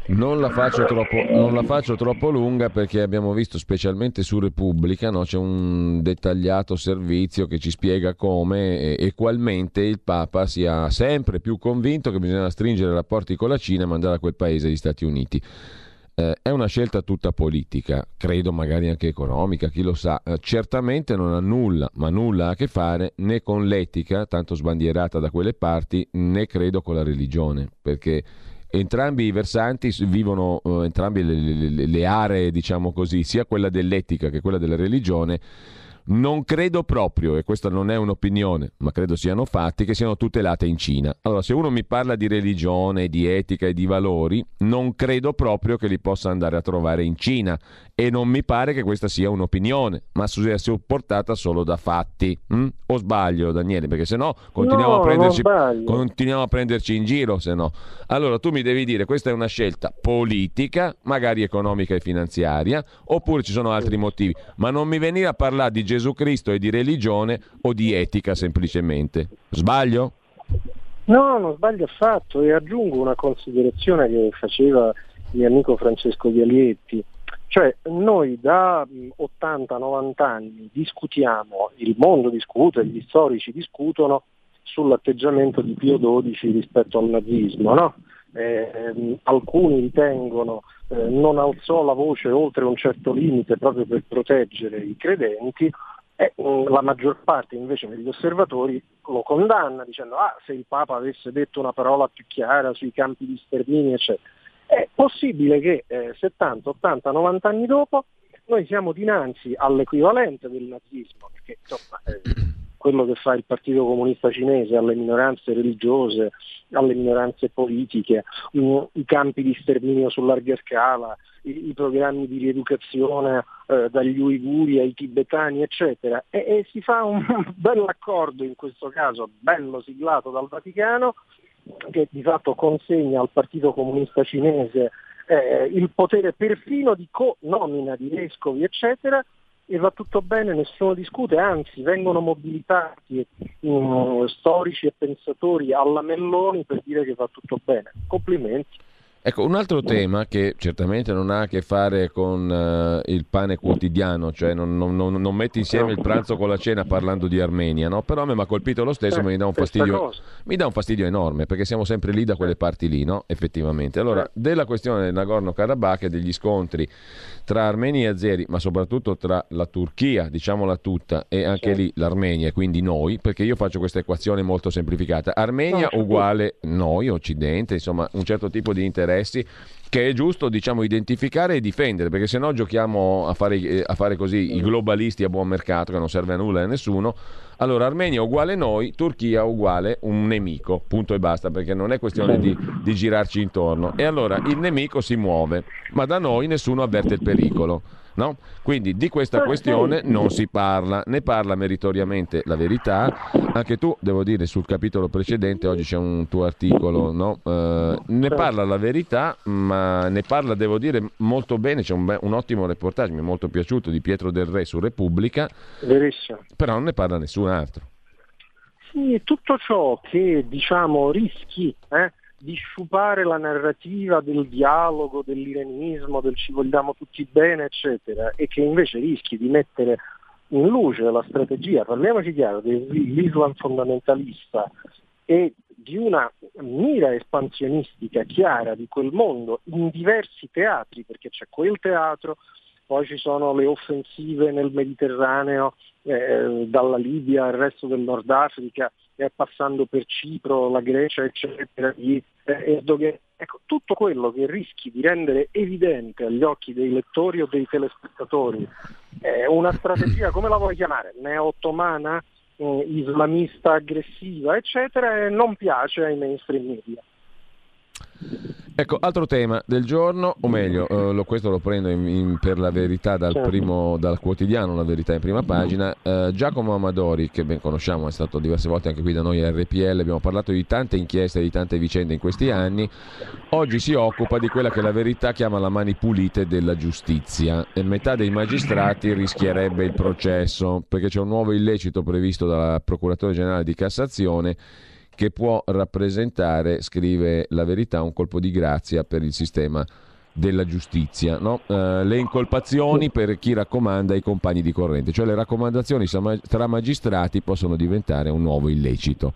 Non la, troppo, non la faccio troppo, lunga perché abbiamo visto specialmente su Repubblica no? c'è un dettagliato servizio che ci spiega come e qualmente il Papa sia sempre più convinto che bisogna stringere rapporti con la Cina e mandare a quel paese gli Stati Uniti. Eh, è una scelta tutta politica, credo magari anche economica, chi lo sa. Eh, certamente non ha nulla, ma nulla a che fare né con l'etica, tanto sbandierata da quelle parti, né credo con la religione, perché entrambi i versanti vivono, eh, entrambe le, le, le aree, diciamo così, sia quella dell'etica che quella della religione non credo proprio, e questa non è un'opinione, ma credo siano fatti, che siano tutelate in Cina. Allora, se uno mi parla di religione, di etica e di valori, non credo proprio che li possa andare a trovare in Cina e non mi pare che questa sia un'opinione, ma sia supportata solo da fatti. Hm? O sbaglio, Daniele? Perché se no continuiamo, no, continuiamo, a prenderci in giro. Se no. Allora tu mi devi dire questa è una scelta politica, magari economica e finanziaria, oppure ci sono altri motivi, ma non mi venire a parlare di Gesù Cristo e di religione o di etica semplicemente. Sbaglio? No, non sbaglio affatto e aggiungo una considerazione che faceva il mio amico Francesco Vialietti cioè noi da 80-90 anni discutiamo, il mondo discute, gli storici discutono sull'atteggiamento di Pio XII rispetto al nazismo. No? Eh, alcuni ritengono eh, non alzò la voce oltre un certo limite proprio per proteggere i credenti e mm, la maggior parte invece degli osservatori lo condanna dicendo ah se il Papa avesse detto una parola più chiara sui campi di sterminio eccetera. È possibile che eh, 70, 80, 90 anni dopo noi siamo dinanzi all'equivalente del nazismo, perché insomma, eh, quello che fa il Partito Comunista Cinese alle minoranze religiose, alle minoranze politiche, i campi di sterminio su larga scala, i, i programmi di rieducazione eh, dagli uiguri ai tibetani, eccetera. E, e si fa un bell'accordo in questo caso, bello siglato dal Vaticano, che di fatto consegna al Partito Comunista Cinese eh, il potere perfino di co-nomina di vescovi, eccetera, e va tutto bene, nessuno discute, anzi vengono mobilitati um, storici e pensatori alla Melloni per dire che va tutto bene. Complimenti. Ecco, un altro tema che certamente non ha a che fare con uh, il pane quotidiano, cioè non, non, non, non, metti insieme il pranzo con la cena parlando di Armenia, no? però a me mi ha colpito lo stesso, eh, mi, dà un fastidio, mi dà un fastidio enorme perché siamo sempre lì da quelle parti lì, no? effettivamente. Allora, della questione del Nagorno-Karabakh e degli scontri tra armeni e azeri, ma soprattutto tra la Turchia, diciamola tutta, e anche lì l'Armenia, quindi noi, perché io faccio questa equazione molto semplificata. Armenia uguale noi, Occidente, insomma un certo tipo di interesse interessi che è giusto diciamo, identificare e difendere, perché se no giochiamo a fare, eh, a fare così i globalisti a buon mercato, che non serve a nulla a nessuno. Allora Armenia uguale noi, Turchia uguale un nemico, punto e basta, perché non è questione di, di girarci intorno. E allora il nemico si muove, ma da noi nessuno avverte il pericolo. No? Quindi di questa questione non si parla, ne parla meritoriamente la verità. Anche tu, devo dire, sul capitolo precedente, oggi c'è un tuo articolo, no? eh, ne parla la verità, ma ne parla, devo dire, molto bene. C'è un, be- un, ottimo reportage, mi è molto piaciuto, di Pietro Del Re su Repubblica. Verissimo. Però non ne parla nessun altro. Sì, tutto ciò che diciamo rischi. Eh? Di sciupare la narrativa del dialogo, dell'irenismo, del ci vogliamo tutti bene, eccetera, e che invece rischi di mettere in luce la strategia, parliamoci chiaro, dell'Islam fondamentalista e di una mira espansionistica chiara di quel mondo in diversi teatri, perché c'è quel teatro, poi ci sono le offensive nel Mediterraneo, eh, dalla Libia al resto del Nord Africa, passando per Cipro, la Grecia, eccetera, di eh, Erdogan. Ecco, tutto quello che rischi di rendere evidente agli occhi dei lettori o dei telespettatori è una strategia, come la vuoi chiamare, neo-ottomana, eh, islamista aggressiva, eccetera, e non piace ai mainstream media. Ecco, altro tema del giorno, o meglio, eh, lo, questo lo prendo in, in, per la verità dal, certo. primo, dal, quotidiano, la verità in prima pagina. Eh, Giacomo Amadori, che ben conosciamo, è stato diverse volte anche qui da noi a RPL, abbiamo parlato di tante inchieste, di tante vicende in questi anni. Oggi si occupa di quella che la verità chiama la mani pulite della giustizia. E metà dei magistrati rischierebbe il processo, perché c'è un nuovo illecito previsto dal Procuratore Generale di Cassazione che può rappresentare, scrive la verità, un colpo di grazia per il sistema della giustizia, no? uh, le incolpazioni per chi raccomanda ai compagni di corrente, cioè le raccomandazioni tra magistrati possono diventare un nuovo illecito.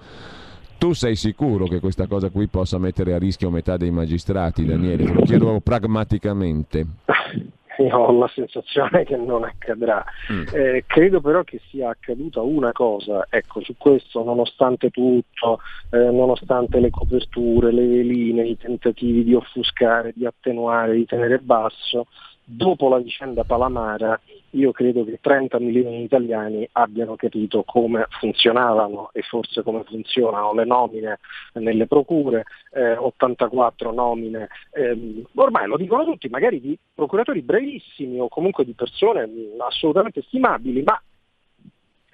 Tu sei sicuro che questa cosa qui possa mettere a rischio metà dei magistrati, Daniele? Te lo chiedo pragmaticamente. io ho la sensazione che non accadrà. Mm. Eh, credo però che sia accaduta una cosa, ecco, su questo nonostante tutto, eh, nonostante le coperture, le veline, i tentativi di offuscare, di attenuare, di tenere basso, dopo la vicenda Palamara io credo che 30 milioni di italiani abbiano capito come funzionavano e forse come funzionano le nomine nelle procure, eh, 84 nomine, eh, ormai lo dicono tutti, magari di procuratori brevissimi o comunque di persone assolutamente stimabili, ma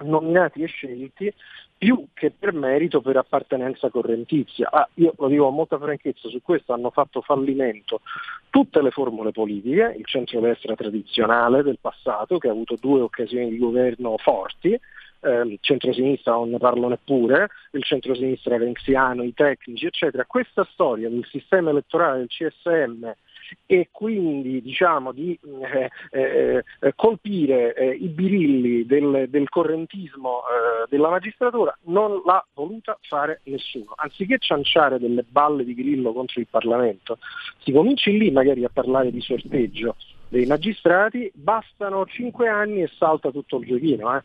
nominati e scelti più che per merito, per appartenenza correntizia. Ah, io lo dico con molta franchezza, su questo hanno fatto fallimento tutte le formule politiche, il centrodestra tradizionale del passato, che ha avuto due occasioni di governo forti, il centrosinistra non ne parlo neppure, il centrosinistra renziano, i tecnici, eccetera. Questa storia del sistema elettorale del CSM e quindi diciamo, di eh, eh, eh, colpire eh, i birilli del, del correntismo eh, della magistratura non l'ha voluta fare nessuno. Anziché cianciare delle balle di grillo contro il Parlamento, si cominci lì magari a parlare di sorteggio dei magistrati, bastano cinque anni e salta tutto il giochino. Eh.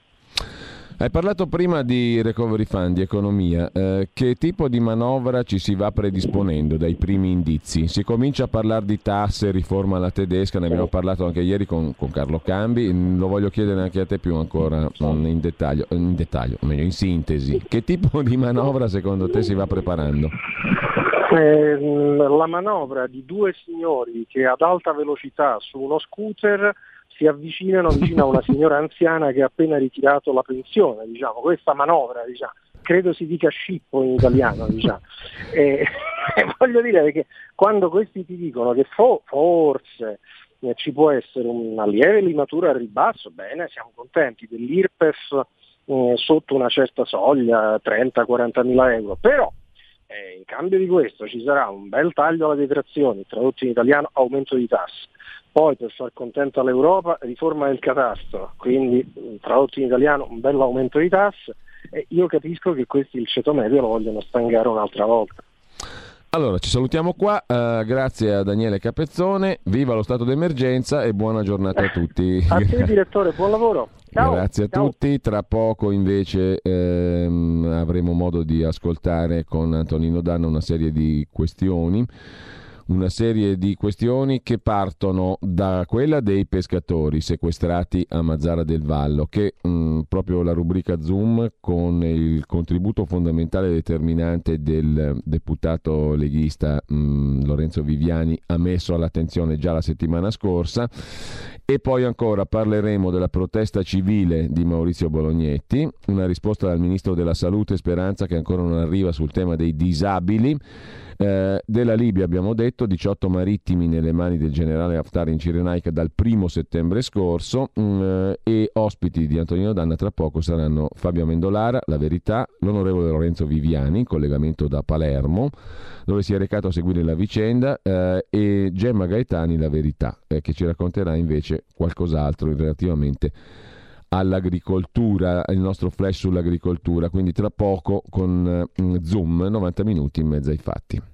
Hai parlato prima di recovery fund, di economia. Eh, che tipo di manovra ci si va predisponendo dai primi indizi? Si comincia a parlare di tasse, riforma alla tedesca, ne abbiamo parlato anche ieri con, con Carlo Cambi, lo voglio chiedere anche a te più ancora in dettaglio, in dettaglio, o meglio in sintesi. Che tipo di manovra secondo te si va preparando? Eh, la manovra di due signori che ad alta velocità su uno scooter si avvicinano vicino a una signora anziana che ha appena ritirato la pensione, diciamo, questa manovra, diciamo. credo si dica scippo in italiano, diciamo. e, e voglio dire che quando questi ti dicono che fo- forse eh, ci può essere una lieve limatura al ribasso, bene, siamo contenti dell'IRPEF eh, sotto una certa soglia, 30-40 mila euro, però eh, in cambio di questo ci sarà un bel taglio alle detrazioni, tradotto in italiano aumento di tasse, poi per far contenta l'Europa riforma del catasto, quindi tradotto in italiano un bel aumento di tasse e io capisco che questi il ceto medio lo vogliono stangare un'altra volta. Allora, ci salutiamo qua, uh, grazie a Daniele Capezzone, viva lo stato d'emergenza e buona giornata a tutti. a te direttore, buon lavoro. Ciao, grazie a ciao. tutti, tra poco invece ehm, avremo modo di ascoltare con Antonino Danna una serie di questioni una serie di questioni che partono da quella dei pescatori sequestrati a Mazzara del Vallo, che mh, mm, proprio la rubrica Zoom con il contributo fondamentale e determinante del deputato leghista mh, mm, Lorenzo Viviani ha messo all'attenzione già la settimana scorsa e poi ancora parleremo della protesta civile di Maurizio Bolognetti, una risposta dal Ministro della Salute Speranza che ancora non arriva sul tema dei disabili. Eh, della Libia abbiamo detto 18 marittimi nelle mani del generale Haftar in Cirenaica dal primo settembre scorso mh, mm, eh, e ospiti di Antonino Danna tra poco saranno Fabio Mendolara, La Verità, l'onorevole Lorenzo Viviani, in collegamento da Palermo dove si è recato a seguire la vicenda eh, e Gemma Gaetani La Verità eh, che ci racconterà invece qualcos'altro relativamente all'agricoltura, il nostro flash sull'agricoltura, quindi tra poco con mm, Zoom 90 minuti in mezzo ai fatti.